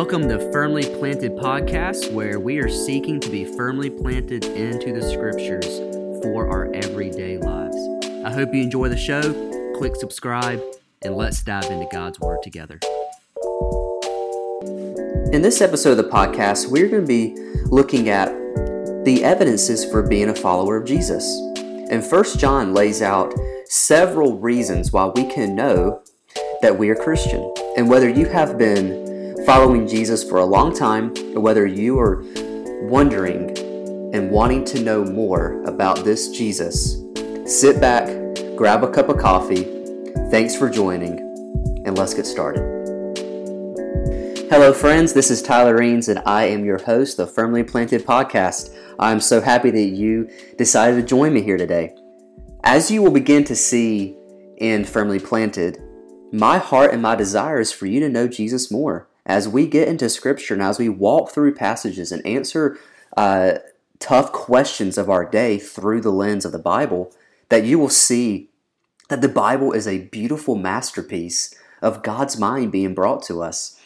Welcome to Firmly Planted Podcast, where we are seeking to be firmly planted into the scriptures for our everyday lives. I hope you enjoy the show. Click subscribe, and let's dive into God's Word together. In this episode of the podcast, we're going to be looking at the evidences for being a follower of Jesus. And First John lays out several reasons why we can know that we are Christian. And whether you have been following Jesus for a long time, or whether you are wondering and wanting to know more about this Jesus, sit back, grab a cup of coffee. Thanks for joining, and let's get started. Hello, friends. This is Tyler Reens, and I am your host of Firmly Planted Podcast. I'm so happy that you decided to join me here today. As you will begin to see in Firmly Planted, my heart and my desire is for you to know Jesus more as we get into Scripture and as we walk through passages and answer uh, tough questions of our day through the lens of the Bible, that you will see that the Bible is a beautiful masterpiece of God's mind being brought to us.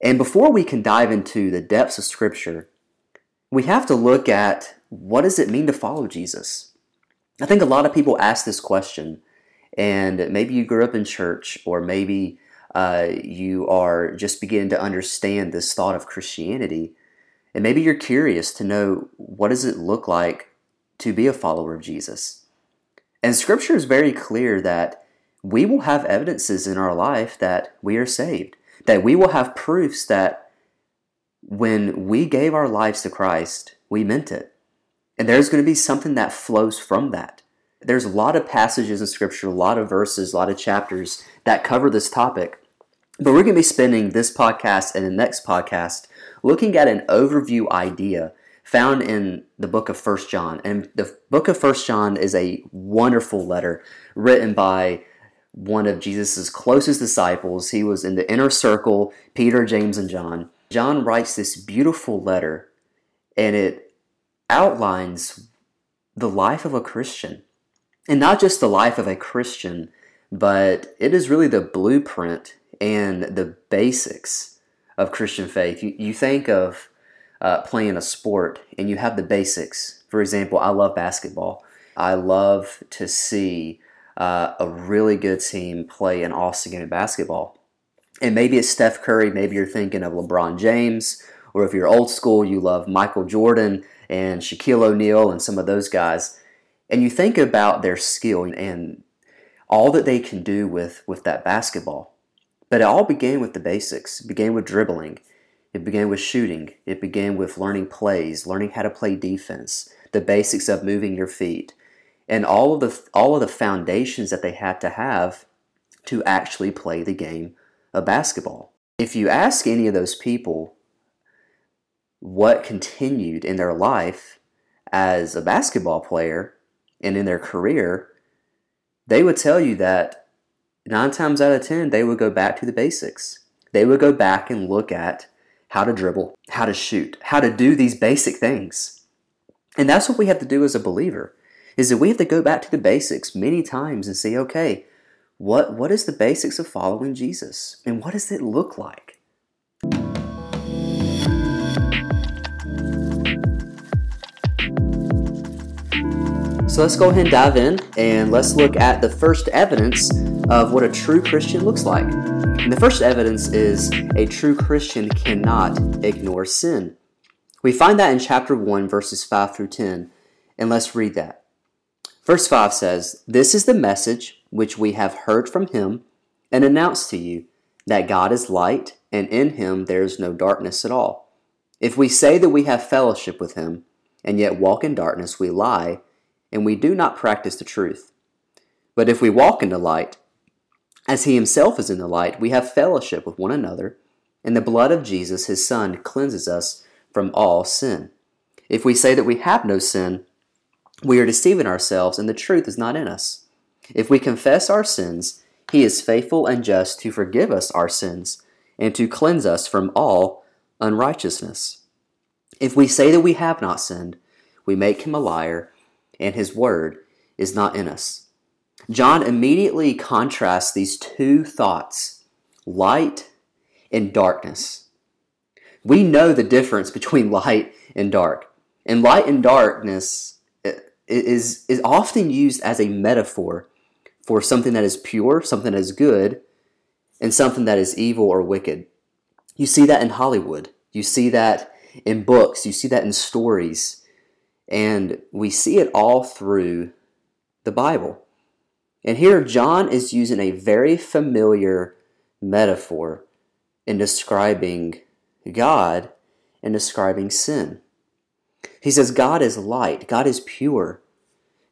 And before we can dive into the depths of Scripture, we have to look at what does it mean to follow Jesus? I think a lot of people ask this question, and maybe you grew up in church, or maybe uh, you are just beginning to understand this thought of Christianity. And maybe you're curious to know what does it look like to be a follower of Jesus. And scripture is very clear that we will have evidences in our life that we are saved, that we will have proofs that when we gave our lives to Christ, we meant it. And there's going to be something that flows from that. There's a lot of passages in scripture, a lot of verses, a lot of chapters that cover this topic. But we're going to be spending this podcast and the next podcast looking at an overview idea found in the book of First John. And the book of First John is a wonderful letter written by one of Jesus' closest disciples. He was in the inner circle, Peter, James, and John. John writes this beautiful letter, and it outlines the life of a Christian. And not just the life of a Christian, but it is really the blueprint and the basics of Christian faith. You, you think of uh, playing a sport and you have the basics. For example, I love basketball. I love to see uh, a really good team play an awesome game of basketball. And maybe it's Steph Curry, maybe you're thinking of LeBron James, or if you're old school, you love Michael Jordan and Shaquille O'Neal and some of those guys. And you think about their skill and all that they can do with, with that basketball. But it all began with the basics. It began with dribbling. It began with shooting. It began with learning plays, learning how to play defense, the basics of moving your feet, and all of the all of the foundations that they had to have to actually play the game of basketball. If you ask any of those people what continued in their life as a basketball player and in their career, they would tell you that nine times out of ten, they would go back to the basics. They would go back and look at how to dribble, how to shoot, how to do these basic things. And that's what we have to do as a believer, is that we have to go back to the basics many times and say, okay, what, what is the basics of following Jesus? And what does it look like? So let's go ahead and dive in and let's look at the first evidence of what a true Christian looks like. And the first evidence is a true Christian cannot ignore sin. We find that in chapter 1, verses 5 through 10, and let's read that. Verse 5 says, This is the message which we have heard from him and announced to you, that God is light, and in him there is no darkness at all. If we say that we have fellowship with him, and yet walk in darkness, we lie and we do not practice the truth. But if we walk in the light, as he himself is in the light, we have fellowship with one another, and the blood of Jesus, his Son, cleanses us from all sin. If we say that we have no sin, we are deceiving ourselves, and the truth is not in us. If we confess our sins, he is faithful and just to forgive us our sins and to cleanse us from all unrighteousness. If we say that we have not sinned, we make him a liar and his word is not in us. John immediately contrasts these two thoughts light and darkness. we know the difference between light and dark. And light and darkness uh, is, is often used as a metaphor for something that is pure, something that is good, and something that is evil or wicked. You see that in Hollywood. You see that in books. You see that in stories. And we see it all through the Bible. And here, John is using a very familiar metaphor in describing God and describing sin. He says God is light, God is pure,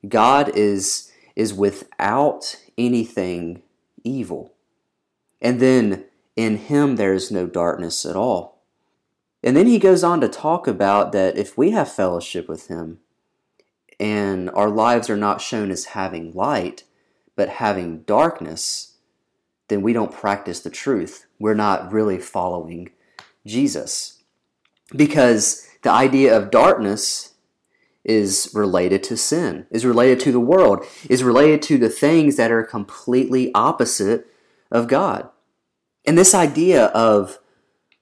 God is, is without anything evil. And then in Him there is no darkness at all. And then he goes on to talk about that if we have fellowship with Him and our lives are not shown as having light, but having darkness, then we don't practice the truth. We're not really following Jesus. Because the idea of darkness is related to sin, is related to the world, is related to the things that are completely opposite of God. And this idea of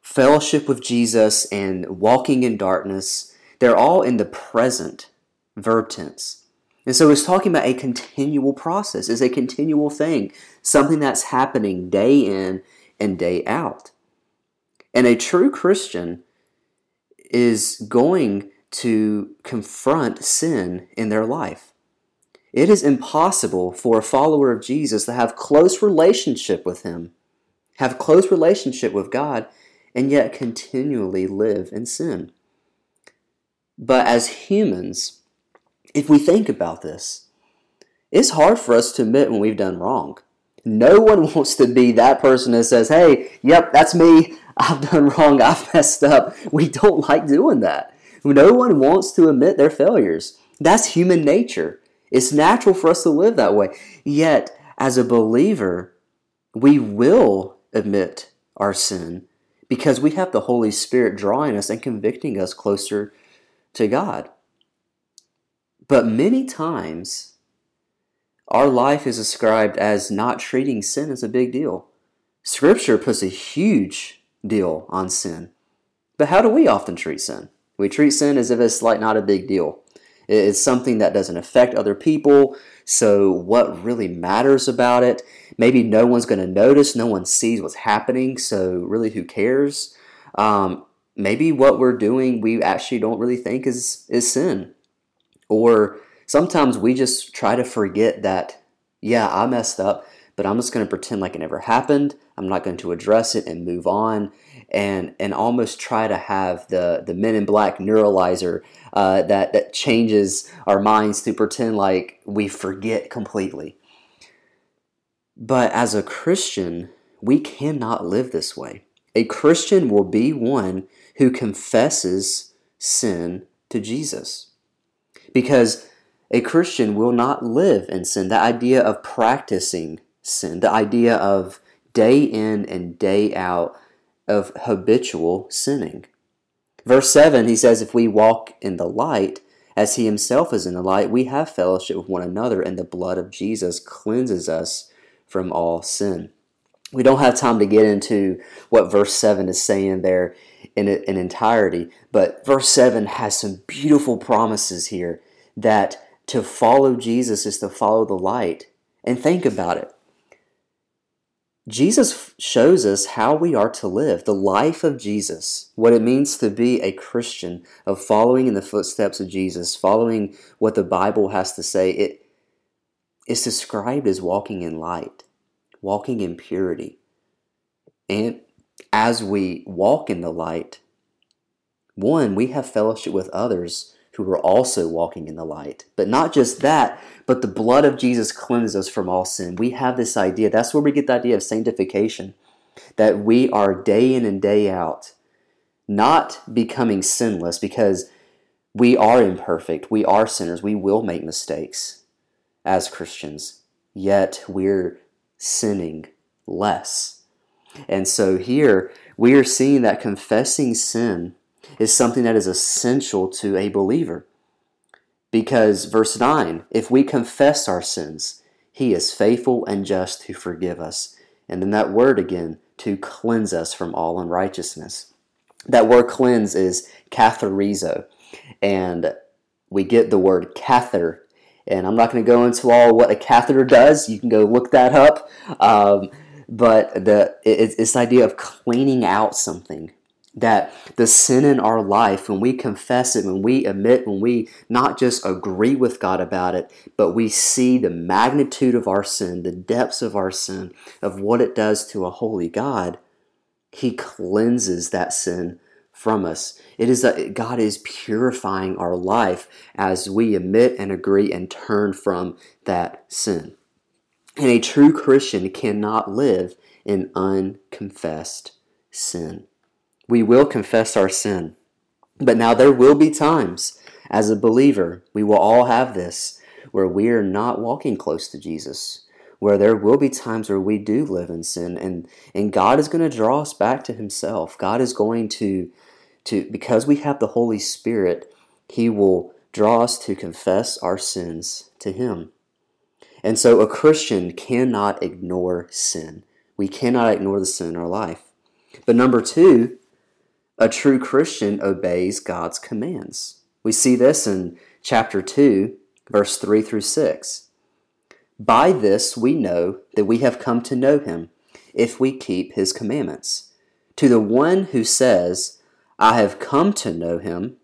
fellowship with Jesus and walking in darkness, they're all in the present verb tense. And so it's talking about a continual process, it's a continual thing, something that's happening day in and day out. And a true Christian is going to confront sin in their life. It is impossible for a follower of Jesus to have close relationship with him, have close relationship with God, and yet continually live in sin. But as humans, if we think about this, it's hard for us to admit when we've done wrong. No one wants to be that person that says, hey, yep, that's me. I've done wrong. I've messed up. We don't like doing that. No one wants to admit their failures. That's human nature. It's natural for us to live that way. Yet, as a believer, we will admit our sin because we have the Holy Spirit drawing us and convicting us closer to God. But many times, our life is ascribed as not treating sin as a big deal. Scripture puts a huge deal on sin. But how do we often treat sin? We treat sin as if it's like not a big deal. It's something that doesn't affect other people. So, what really matters about it? Maybe no one's going to notice, no one sees what's happening. So, really, who cares? Um, maybe what we're doing we actually don't really think is, is sin. Or sometimes we just try to forget that, yeah, I messed up, but I'm just going to pretend like it never happened. I'm not going to address it and move on and and almost try to have the the men in black neuralizer uh, that that changes our minds to pretend like we forget completely. But as a Christian, we cannot live this way. A Christian will be one who confesses sin to Jesus. Because a Christian will not live in sin. The idea of practicing sin, the idea of day in and day out of habitual sinning. Verse 7, he says, If we walk in the light, as he himself is in the light, we have fellowship with one another, and the blood of Jesus cleanses us from all sin. We don't have time to get into what verse 7 is saying there in, in entirety, but verse 7 has some beautiful promises here that to follow Jesus is to follow the light. And think about it. Jesus shows us how we are to live, the life of Jesus, what it means to be a Christian, of following in the footsteps of Jesus, following what the Bible has to say. It is described as walking in light, walking in purity. And as we walk in the light, one, we have fellowship with others who are also walking in the light. But not just that, but the blood of Jesus cleanses us from all sin. We have this idea. That's where we get the idea of sanctification. That we are day in and day out not becoming sinless because we are imperfect. We are sinners. We will make mistakes as Christians. Yet we're sinning less. And so here we are seeing that confessing sin is something that is essential to a believer. Because, verse 9, if we confess our sins, he is faithful and just to forgive us. And then that word again, to cleanse us from all unrighteousness. That word cleanse is katharizo, and we get the word catheter. And I'm not going to go into all what a catheter does. You can go look that up. Um, but the it's this idea of cleaning out something that the sin in our life when we confess it when we admit when we not just agree with god about it but we see the magnitude of our sin the depths of our sin of what it does to a holy god he cleanses that sin from us it is that god is purifying our life as we admit and agree and turn from that sin and a true Christian cannot live in unconfessed sin. We will confess our sin. But now there will be times as a believer, we will all have this, where we are not walking close to Jesus, where there will be times where we do live in sin, and, and God is going to draw us back to Himself. God is going to, to, because we have the Holy Spirit, He will draw us to confess our sins to Him. And so a Christian cannot ignore sin. We cannot ignore the sin in our life. But number two, a true Christian obeys God's commands. We see this in chapter 2, verse 3 through 6. By this we know that we have come to know him, if we keep his commandments. To the one who says, I have come to know him,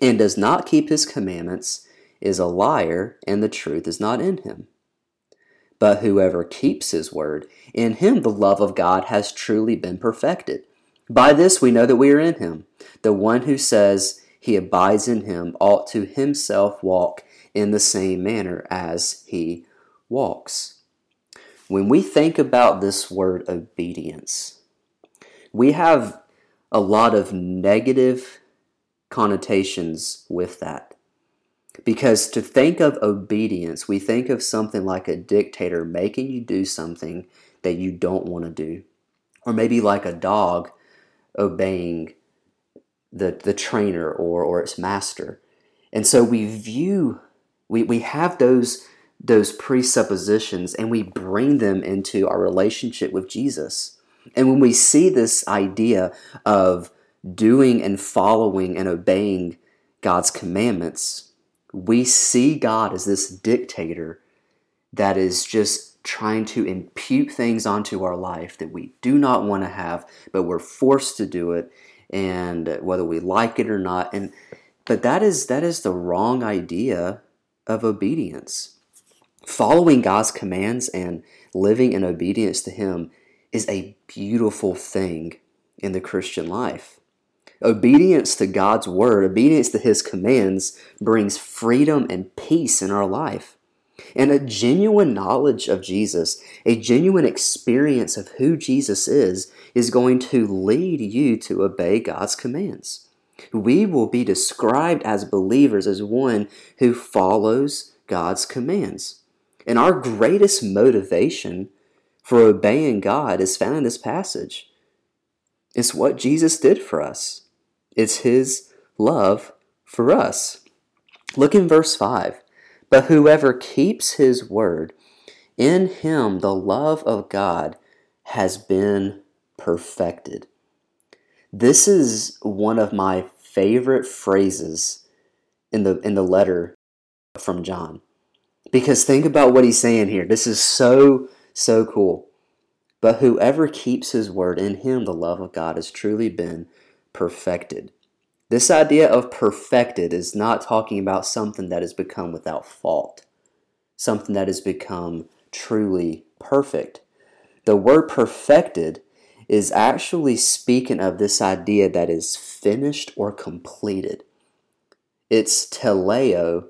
and does not keep his commandments, is a liar, and the truth is not in him. But whoever keeps his word, in him the love of God has truly been perfected. By this we know that we are in him. The one who says he abides in him ought to himself walk in the same manner as he walks. When we think about this word obedience, we have a lot of negative connotations with that. Because to think of obedience, we think of something like a dictator making you do something that you don't want to do. Or maybe like a dog obeying the, the trainer or, or its master. And so we view, we, we have those, those presuppositions and we bring them into our relationship with Jesus. And when we see this idea of doing and following and obeying God's commandments, we see God as this dictator that is just trying to impute things onto our life that we do not want to have, but we're forced to do it, and whether we like it or not. And but that is that is the wrong idea of obedience. Following God's commands and living in obedience to Him is a beautiful thing in the Christian life. Obedience to God's word, obedience to his commands brings freedom and peace in our life. And a genuine knowledge of Jesus, a genuine experience of who Jesus is, is going to lead you to obey God's commands. We will be described as believers as one who follows God's commands. And our greatest motivation for obeying God is found in this passage. It's what Jesus did for us. It's His love for us. Look in verse 5. But whoever keeps His word, in him the love of God has been perfected. This is one of my favorite phrases in the in the letter from John. Because think about what he's saying here. This is so so cool. But whoever keeps his word in him the love of God has truly been perfected. This idea of perfected is not talking about something that has become without fault, something that has become truly perfect. The word perfected is actually speaking of this idea that is finished or completed. It's teleo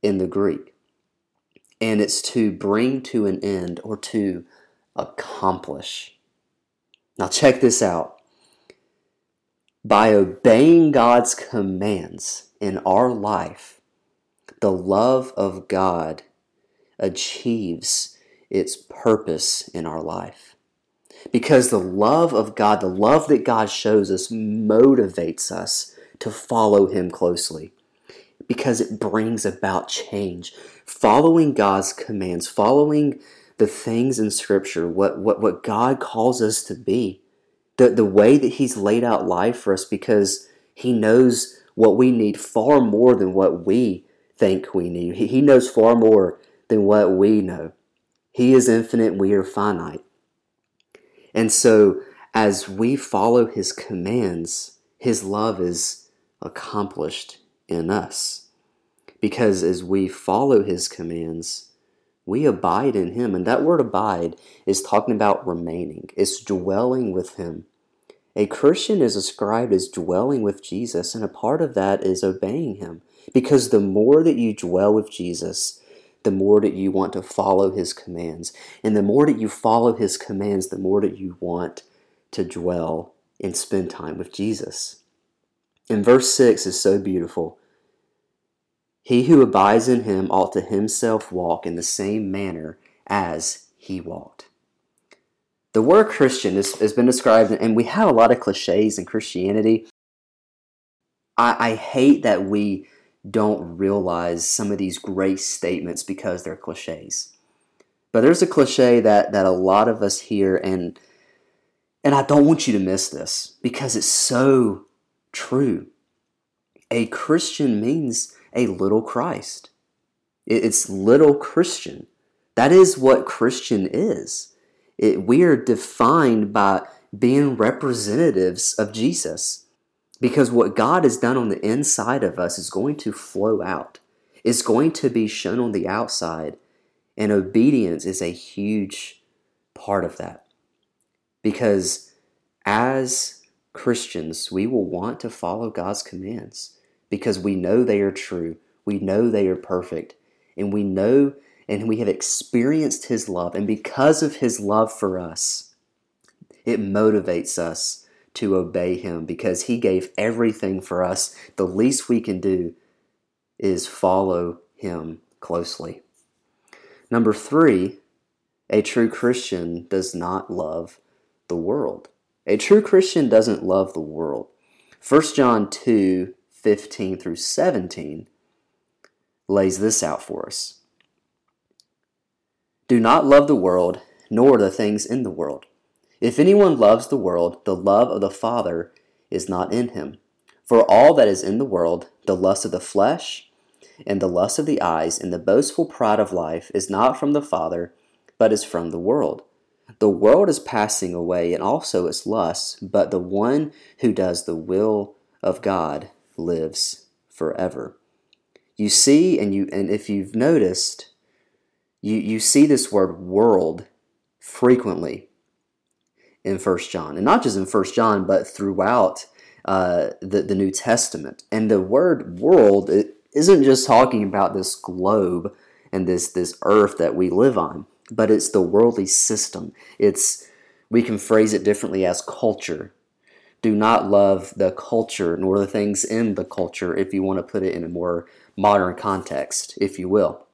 in the Greek, and it's to bring to an end or to accomplish. Now, check this out by obeying God's commands in our life, the love of God achieves its purpose in our life. Because the love of God, the love that God shows us, motivates us to follow Him closely. Because it brings about change. Following God's commands, following the things in Scripture, what, what, what God calls us to be, the, the way that He's laid out life for us because He knows what we need far more than what we think we need. He, he knows far more than what we know. He is infinite, we are finite. And so, as we follow His commands, His love is accomplished in us. Because as we follow His commands, we abide in Him. And that word abide is talking about remaining, it's dwelling with Him. A Christian is described as dwelling with Jesus, and a part of that is obeying Him. Because the more that you dwell with Jesus, the more that you want to follow His commands. And the more that you follow His commands, the more that you want to dwell and spend time with Jesus. And verse 6 is so beautiful. He who abides in him ought to himself walk in the same manner as he walked. The word Christian has, has been described, and we have a lot of cliches in Christianity. I, I hate that we don't realize some of these great statements because they're cliches. But there's a cliche that, that a lot of us hear, and and I don't want you to miss this because it's so true. A Christian means a little Christ. It's little Christian. That is what Christian is. It, we are defined by being representatives of Jesus because what God has done on the inside of us is going to flow out, it's going to be shown on the outside. And obedience is a huge part of that. Because as Christians, we will want to follow God's commands because we know they are true, we know they are perfect, and we know and we have experienced His love. And because of His love for us, it motivates us to obey Him because He gave everything for us. The least we can do is follow Him closely. Number three, a true Christian does not love the world. A true Christian doesn't love the world. 1 John 2 15 through 17 lays this out for us. Do not love the world, nor the things in the world. If anyone loves the world, the love of the Father is not in him. For all that is in the world, the lust of the flesh, and the lust of the eyes, and the boastful pride of life, is not from the Father, but is from the world. The world is passing away, and also its lusts, but the one who does the will of God lives forever. You see, and you and if you've noticed, you, you see this word world frequently in First John. And not just in First John, but throughout uh, the, the New Testament. And the word world it isn't just talking about this globe and this, this earth that we live on, but it's the worldly system. It's we can phrase it differently as culture. Do not love the culture nor the things in the culture if you want to put it in a more modern context, if you will.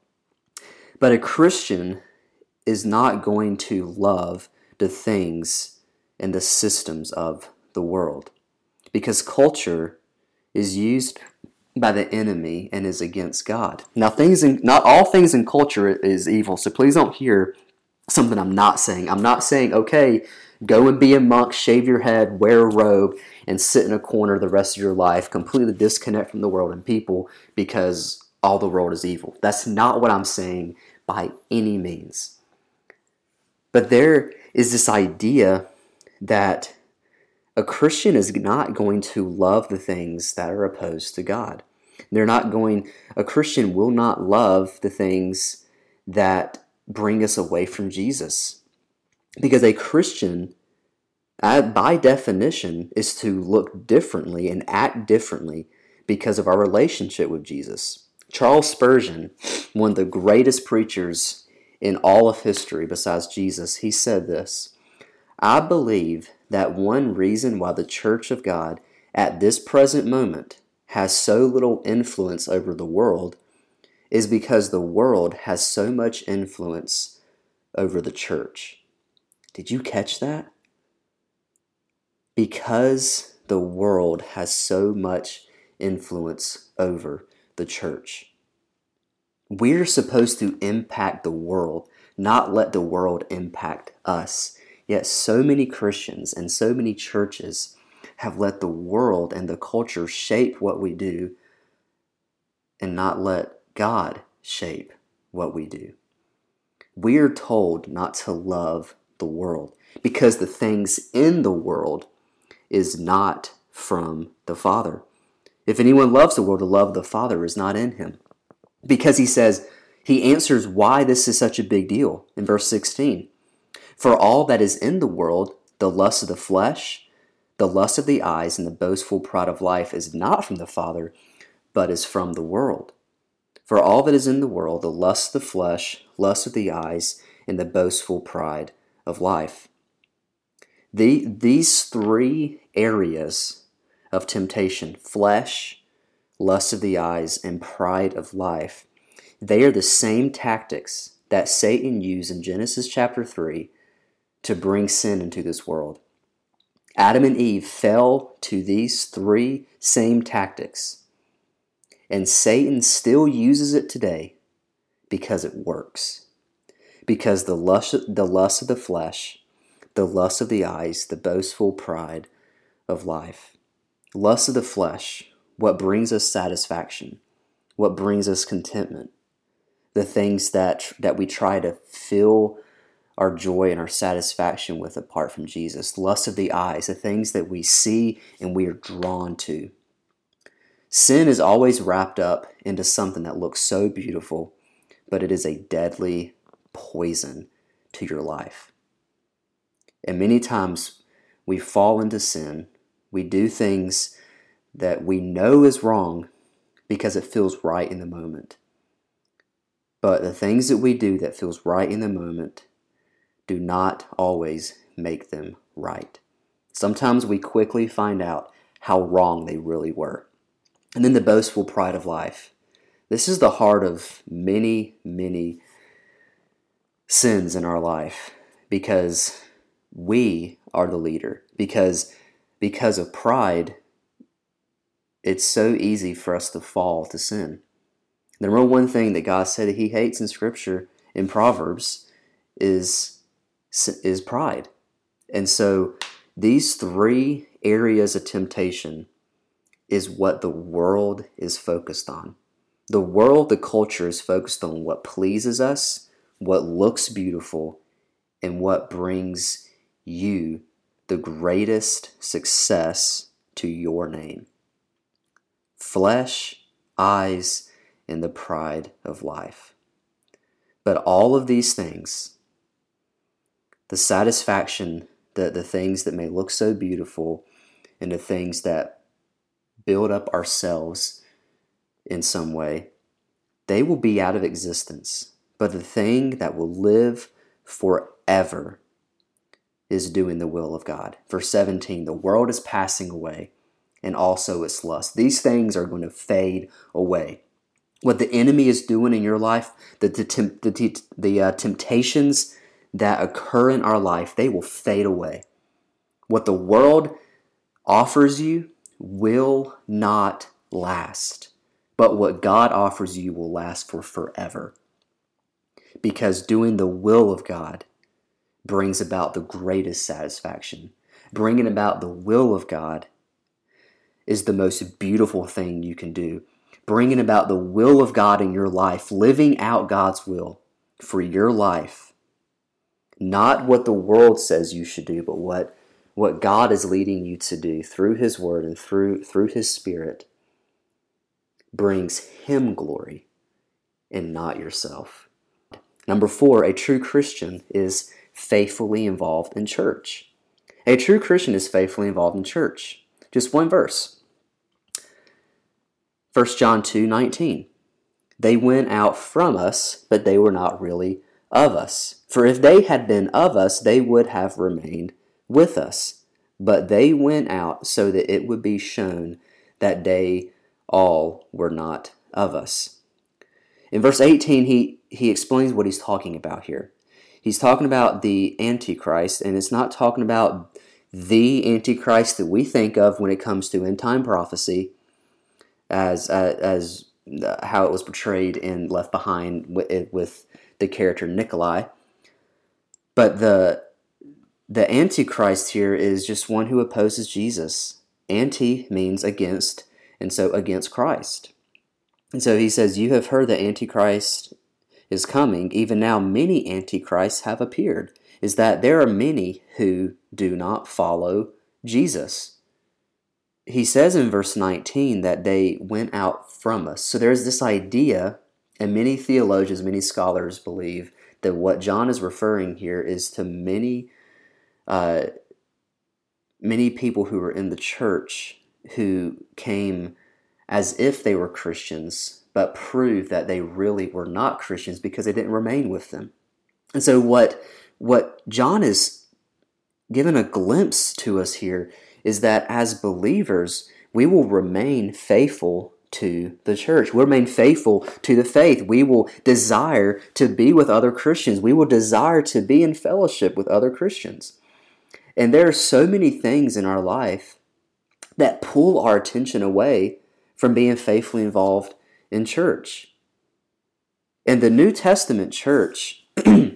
But a Christian is not going to love the things and the systems of the world because culture is used by the enemy and is against God. Now things in not all things in culture is evil. So please don't hear something I'm not saying. I'm not saying okay, go and be a monk, shave your head, wear a robe and sit in a corner the rest of your life, completely disconnect from the world and people because all the world is evil. That's not what I'm saying by any means. But there is this idea that a Christian is not going to love the things that are opposed to God. They're not going, a Christian will not love the things that bring us away from Jesus. Because a Christian, uh, by definition, is to look differently and act differently because of our relationship with Jesus. Charles Spurgeon, one of the greatest preachers in all of history besides Jesus, he said this I believe that one reason why the Church of God at this present moment has so little influence over the world is because the world has so much influence over the church. Did you catch that? Because the world has so much influence over the church. We're supposed to impact the world, not let the world impact us. Yet so many Christians and so many churches have let the world and the culture shape what we do and not let God shape what we do. We are told not to love the world because the things in the world is not from the Father. If anyone loves the world, the love of the Father is not in him. Because he says, he answers why this is such a big deal in verse 16. For all that is in the world, the lust of the flesh, the lust of the eyes, and the boastful pride of life is not from the Father, but is from the world. For all that is in the world, the lust of the flesh, lust of the eyes, and the boastful pride of life. The, these three areas of temptation flesh, lust of the eyes, and pride of life they are the same tactics that Satan used in Genesis chapter 3 to bring sin into this world. Adam and Eve fell to these three same tactics, and Satan still uses it today because it works. Because the lust, the lust of the flesh, the lust of the eyes, the boastful pride of life. Lust of the flesh, what brings us satisfaction, what brings us contentment, the things that that we try to fill our joy and our satisfaction with apart from Jesus. Lust of the eyes, the things that we see and we are drawn to. Sin is always wrapped up into something that looks so beautiful, but it is a deadly poison to your life. And many times we fall into sin. We do things that we know is wrong because it feels right in the moment. But the things that we do that feels right in the moment do not always make them right. Sometimes we quickly find out how wrong they really were. And then the boastful pride of life. This is the heart of many, many sins in our life because we are the leader. Because because of pride, it's so easy for us to fall to sin. The number one thing that God said He hates in Scripture in Proverbs is is pride, and so these three areas of temptation is what the world is focused on. The world, the culture is focused on what pleases us, what looks beautiful, and what brings you the greatest success to your name. Flesh, eyes, and the pride of life. But all of these things, the satisfaction, the, the things that may look so beautiful, and the things that build up ourselves in some way, they will be out of existence. But the thing that will live forever is doing the will of God. Verse 17 the world is passing away and also its lust. These things are going to fade away what the enemy is doing in your life, the, the, the, the uh, temptations that occur in our life, they will fade away. What the world offers you will not last, but what God offers you will last for forever. Because doing the will of God brings about the greatest satisfaction. Bringing about the will of God is the most beautiful thing you can do bringing about the will of God in your life, living out God's will for your life. Not what the world says you should do, but what, what God is leading you to do through His Word and through, through His Spirit brings Him glory and not yourself. Number four, a true Christian is faithfully involved in church. A true Christian is faithfully involved in church. Just one verse. 1 John 2 19. They went out from us, but they were not really of us. For if they had been of us, they would have remained with us. But they went out so that it would be shown that they all were not of us. In verse 18, he, he explains what he's talking about here. He's talking about the Antichrist, and it's not talking about the Antichrist that we think of when it comes to end time prophecy as uh, as how it was portrayed in Left Behind with, with the character Nicolae. But the the Antichrist here is just one who opposes Jesus. Anti means against, and so against Christ. And so he says, You have heard that Antichrist is coming. Even now, many Antichrists have appeared. Is that there are many who do not follow Jesus. He says in verse 19 that they went out from us. So there's this idea, and many theologians, many scholars believe that what John is referring here is to many, uh, many people who were in the church who came as if they were Christians, but prove that they really were not Christians because they didn't remain with them. And so what what John is given a glimpse to us here is that as believers, we will remain faithful to the church. We'll remain faithful to the faith. We will desire to be with other Christians. We will desire to be in fellowship with other Christians. And there are so many things in our life that pull our attention away from being faithfully involved in church. In the New Testament church, eh,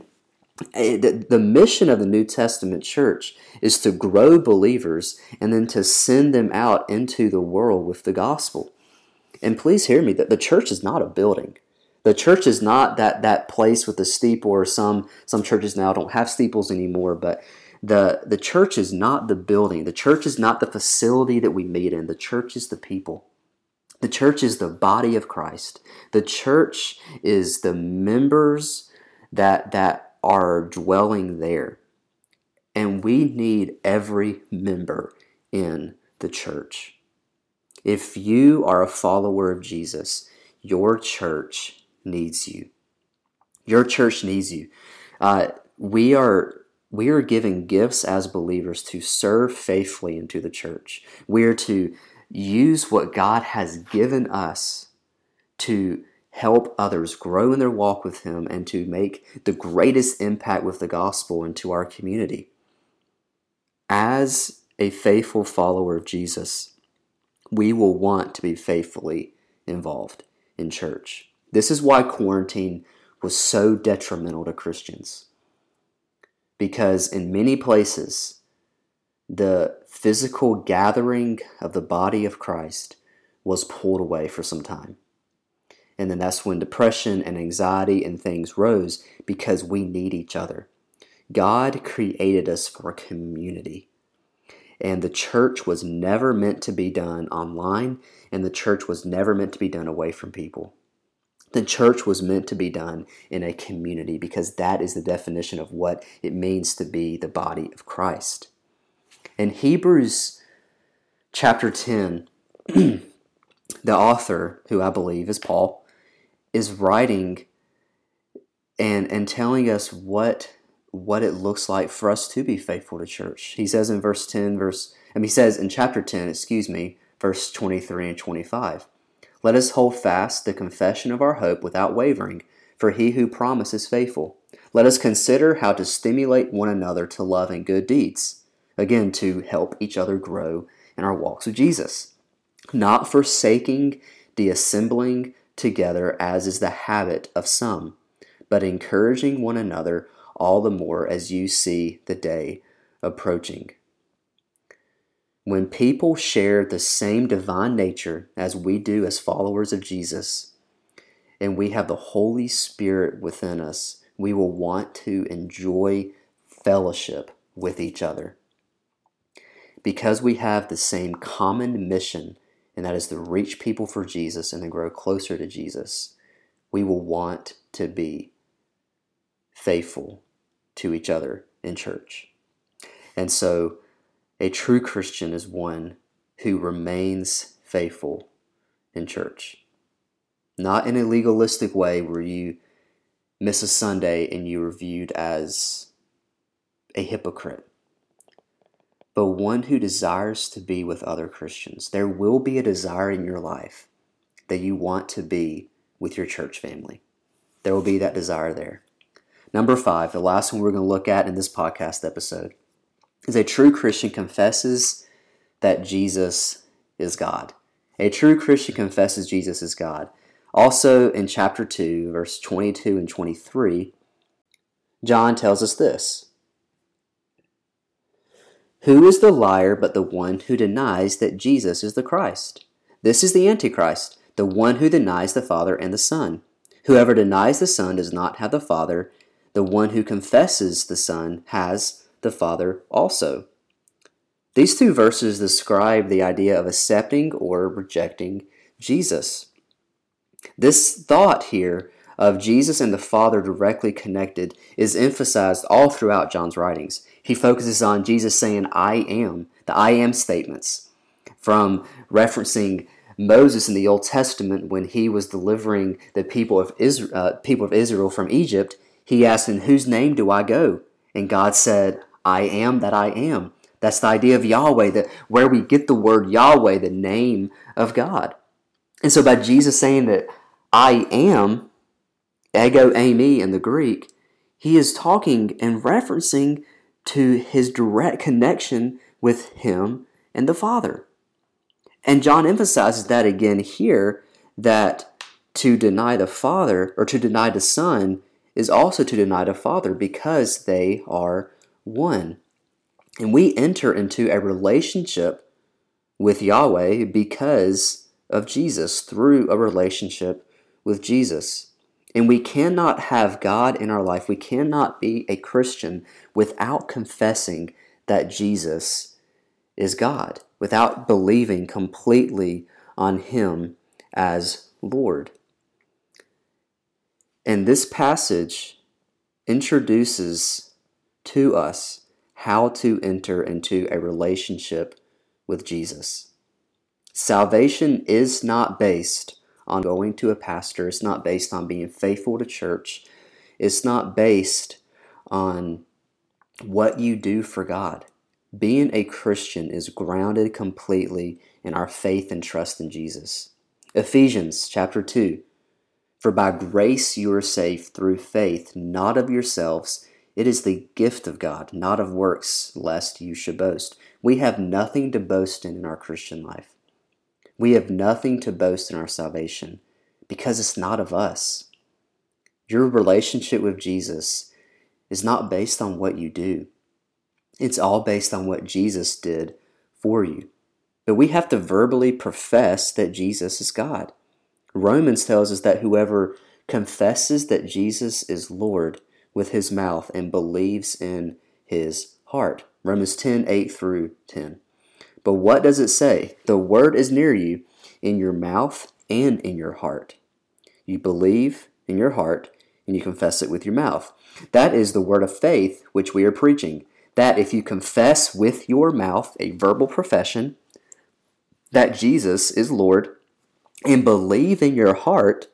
the mission of the New Testament church is to grow believers and then to send them out into the world with the gospel. And please hear me that the church is not a building. The church is not that, that place with a steeple, or some some churches now don't have steeples anymore, but the the church is not the building. The church is not the facility that we meet in. The church is the people. The church is the body of Christ. The church is the members that that are dwelling there. And we need every member in the church. If you are a follower of Jesus, your church needs you. Your church needs you. Uh, we are we are given gifts as believers to serve faithfully into the church. We are to use what God has given us to help others grow in their walk with Him and to make the greatest impact with the gospel into our community. As a faithful follower of Jesus, we will want to be faithfully involved in church. This is why quarantine was so detrimental to Christians. Because in many places, the physical gathering of the body of Christ was pulled away for some time. And then that's when depression and anxiety and things rose because we need each other. God created us for community. And the church was never meant to be done online, and the church was never meant to be done away from people. The church was meant to be done in a community because that is the definition of what it means to be the body of Christ. In Hebrews chapter 10, the author, who I believe is Paul, is writing and, and telling us what what it looks like for us to be faithful to church. He says in verse 10, verse I mean, he says in chapter 10, excuse me, verse 23 and 25. Let us hold fast the confession of our hope without wavering, for he who promises faithful. Let us consider how to stimulate one another to love and good deeds Again, to help each other grow in our walks with Jesus. Not forsaking the assembling together as is the habit of some, but encouraging one another all the more as you see the day approaching. When people share the same divine nature as we do as followers of Jesus, and we have the Holy Spirit within us, we will want to enjoy fellowship with each other because we have the same common mission, and that is to reach people for Jesus and to grow closer to Jesus, we will want to be faithful to each other in church. And so, a true Christian is one who remains faithful in church. Not in a legalistic way where you miss a Sunday and you are viewed as a hypocrite but one who desires to be with other Christians. There will be a desire in your life that you want to be with your church family. There will be that desire there. Number five, the last one we're going to look at in this podcast episode, is a true Christian confesses that Jesus is God. A true Christian confesses Jesus is God. Also in chapter 2, verse 22 and 23, John tells us this Who is the liar but the one who denies that Jesus is the Christ? This is the Antichrist, the one who denies the Father and the Son. Whoever denies the Son does not have the Father. The one who confesses the Son has the Father also. These two verses describe the idea of accepting or rejecting Jesus. This thought here of Jesus and the Father directly connected is emphasized all throughout John's writings. He focuses on Jesus saying, I am, the I am statements, from referencing Moses in the Old Testament when he was delivering the people of Israel, uh, people of Israel from Egypt. He asked, In whose name do I go? And God said, I am that I am. That's the idea of Yahweh, that where we get the word Yahweh, the name of God. And so by Jesus saying that I am, ego eimi in the Greek, he is talking and referencing to his direct connection with him and the Father. And John emphasizes that again here that to deny the Father or to deny the Son is also to deny the Father because they are one. And we enter into a relationship with Yahweh because of Jesus, through a relationship with Jesus. And we cannot have God in our life. We cannot be a Christian without confessing that Jesus is God, without believing completely on Him as Lord. And this passage introduces to us how to enter into a relationship with Jesus. Salvation is not based on going to a pastor. It's not based on being faithful to church. It's not based on what you do for God. Being a Christian is grounded completely in our faith and trust in Jesus. Ephesians chapter 2 For by grace you are saved through faith, not of yourselves. It is the gift of God, not of works, lest you should boast. We have nothing to boast in in our Christian life. We have nothing to boast in our salvation because it's not of us. Your relationship with Jesus is not based on what you do, it's all based on what Jesus did for you. But we have to verbally profess that Jesus is God. Romans tells us that whoever confesses that Jesus is Lord with his mouth and believes in his heart. Romans 10 8 through 10. But what does it say? The word is near you, in your mouth and in your heart. You believe in your heart, and you confess it with your mouth. That is the word of faith which we are preaching. That if you confess with your mouth a verbal profession that Jesus is Lord, and believe in your heart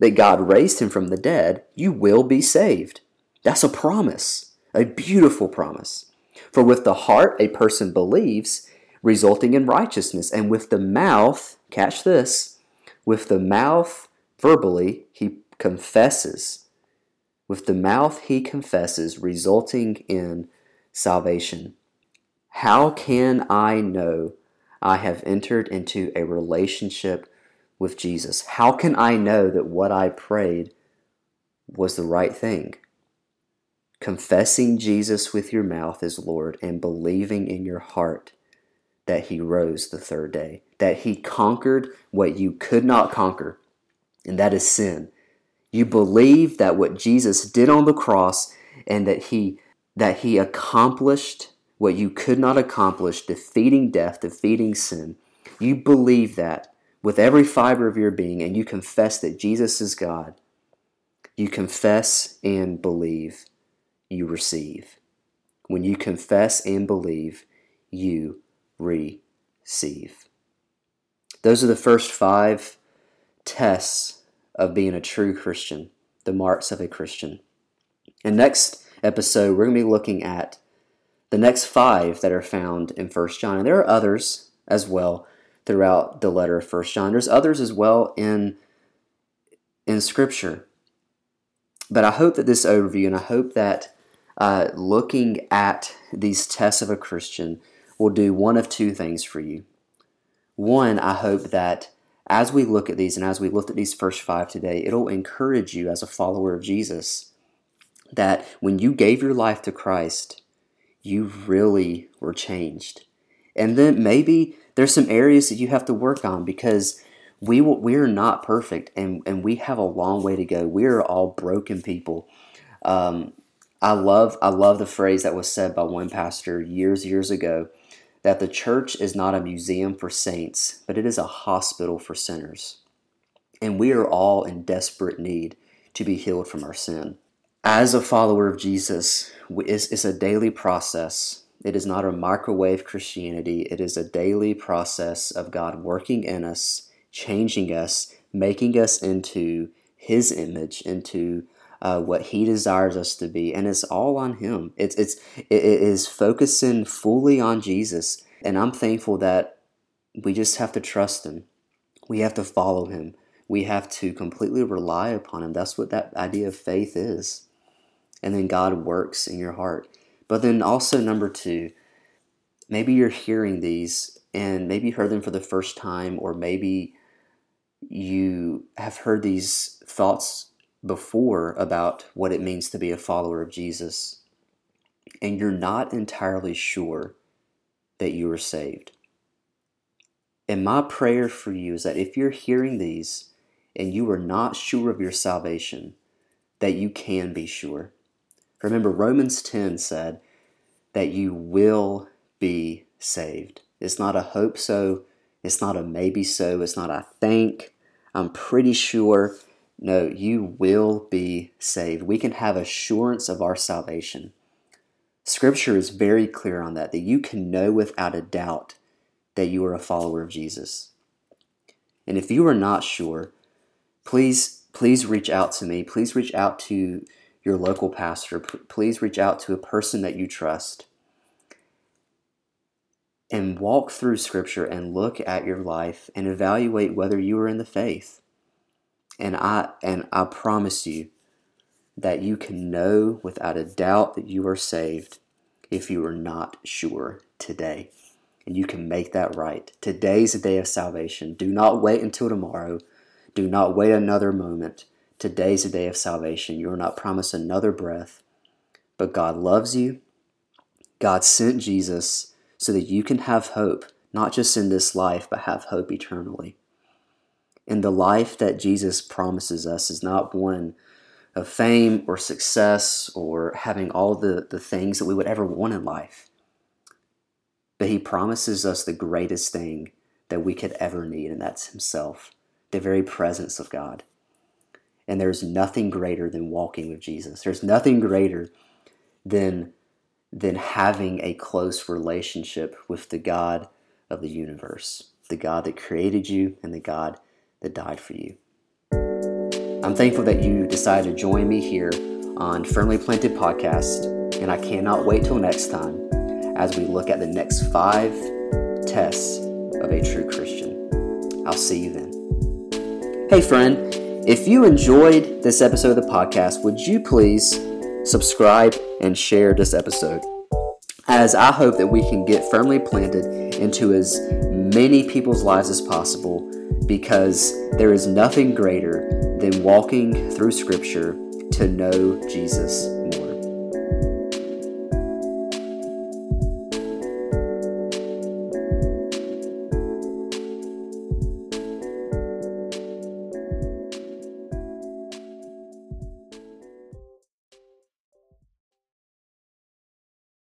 that God raised him from the dead, you will be saved. That's a promise, a beautiful promise. For with the heart a person believes, resulting in righteousness. And with the mouth, catch this, with the mouth verbally, he confesses. With the mouth, he confesses, resulting in salvation. How can I know I have entered into a relationship with Jesus? How can I know that what I prayed was the right thing? Confessing Jesus with your mouth as Lord and believing in your heart that he rose the third day, that he conquered what you could not conquer, and that is sin. You believe that what Jesus did on the cross and that he that he accomplished what you could not accomplish, defeating death, defeating sin. You believe that with every fiber of your being and you confess that Jesus is God. You confess and believe, you receive. When you confess and believe, you receive. Those are the first five tests of being a true Christian, the marks of a Christian. And next episode, we're going to be looking at the next five that are found in First John. And there are others as well throughout the letter of First John. There's others as well in, in Scripture. But I hope that this overview, and I hope that uh, looking at these tests of a Christian will do one of two things for you. One, I hope that as we look at these and as we looked at these first five today, it'll encourage you as a follower of Jesus that when you gave your life to Christ, you really were changed. And then maybe there's some areas that you have to work on because we will, we are not perfect and, and we have a long way to go. We are all broken people. Um, I love I love the phrase that was said by one pastor years years ago that the church is not a museum for saints, but it is a hospital for sinners. And we are all in desperate need to be healed from our sin. As a follower of Jesus, it's, a daily process. It is not a microwave Christianity. It is a daily process of God working in us, changing us, making us into His image, into uh, what He desires us to be, and it's all on Him. It's it's it is focusing fully on Jesus, and I'm thankful that we just have to trust Him. We have to follow Him. We have to completely rely upon Him. That's what that idea of faith is, and then God works in your heart. But then also number two, maybe you're hearing these and maybe you heard them for the first time, or maybe you have heard these thoughts before about what it means to be a follower of Jesus, and you're not entirely sure that you are saved. And my prayer for you is that if you're hearing these and you are not sure of your salvation, that you can be sure. Remember, Romans 10 said that you will be saved. It's not a hope so, it's not a maybe so, it's not I think, I'm pretty sure. No, you will be saved. We can have assurance of our salvation. Scripture is very clear on that, that you can know without a doubt that you are a follower of Jesus. And if you are not sure, please, please reach out to me. Please reach out to your local pastor. Please reach out to a person that you trust and walk through Scripture and look at your life and evaluate whether you are in the faith. And I and I promise you that you can know without a doubt that you are saved if you are not sure today. And you can make that right. Today's the day of salvation. Do not wait until tomorrow. Do not wait another moment. Today's the day of salvation. You are not promised another breath. But God loves you. God sent Jesus so that you can have hope, not just in this life, but have hope eternally. And the life that Jesus promises us is not one of fame or success or having all the, the things that we would ever want in life. But He promises us the greatest thing that we could ever need, and that's Himself, the very presence of God. And there's nothing greater than walking with Jesus. There's nothing greater than, than having a close relationship with the God of the universe, the God that created you and the God that died for you. I'm thankful that you decided to join me here on Firmly Planted Podcast, and I cannot wait till next time as we look at the next five tests of a true Christian. I'll see you then. Hey, friend, if you enjoyed this episode of the podcast, would you please subscribe and share this episode? As I hope that we can get firmly planted into as many people's lives as possible because there is nothing greater than walking through Scripture to know Jesus.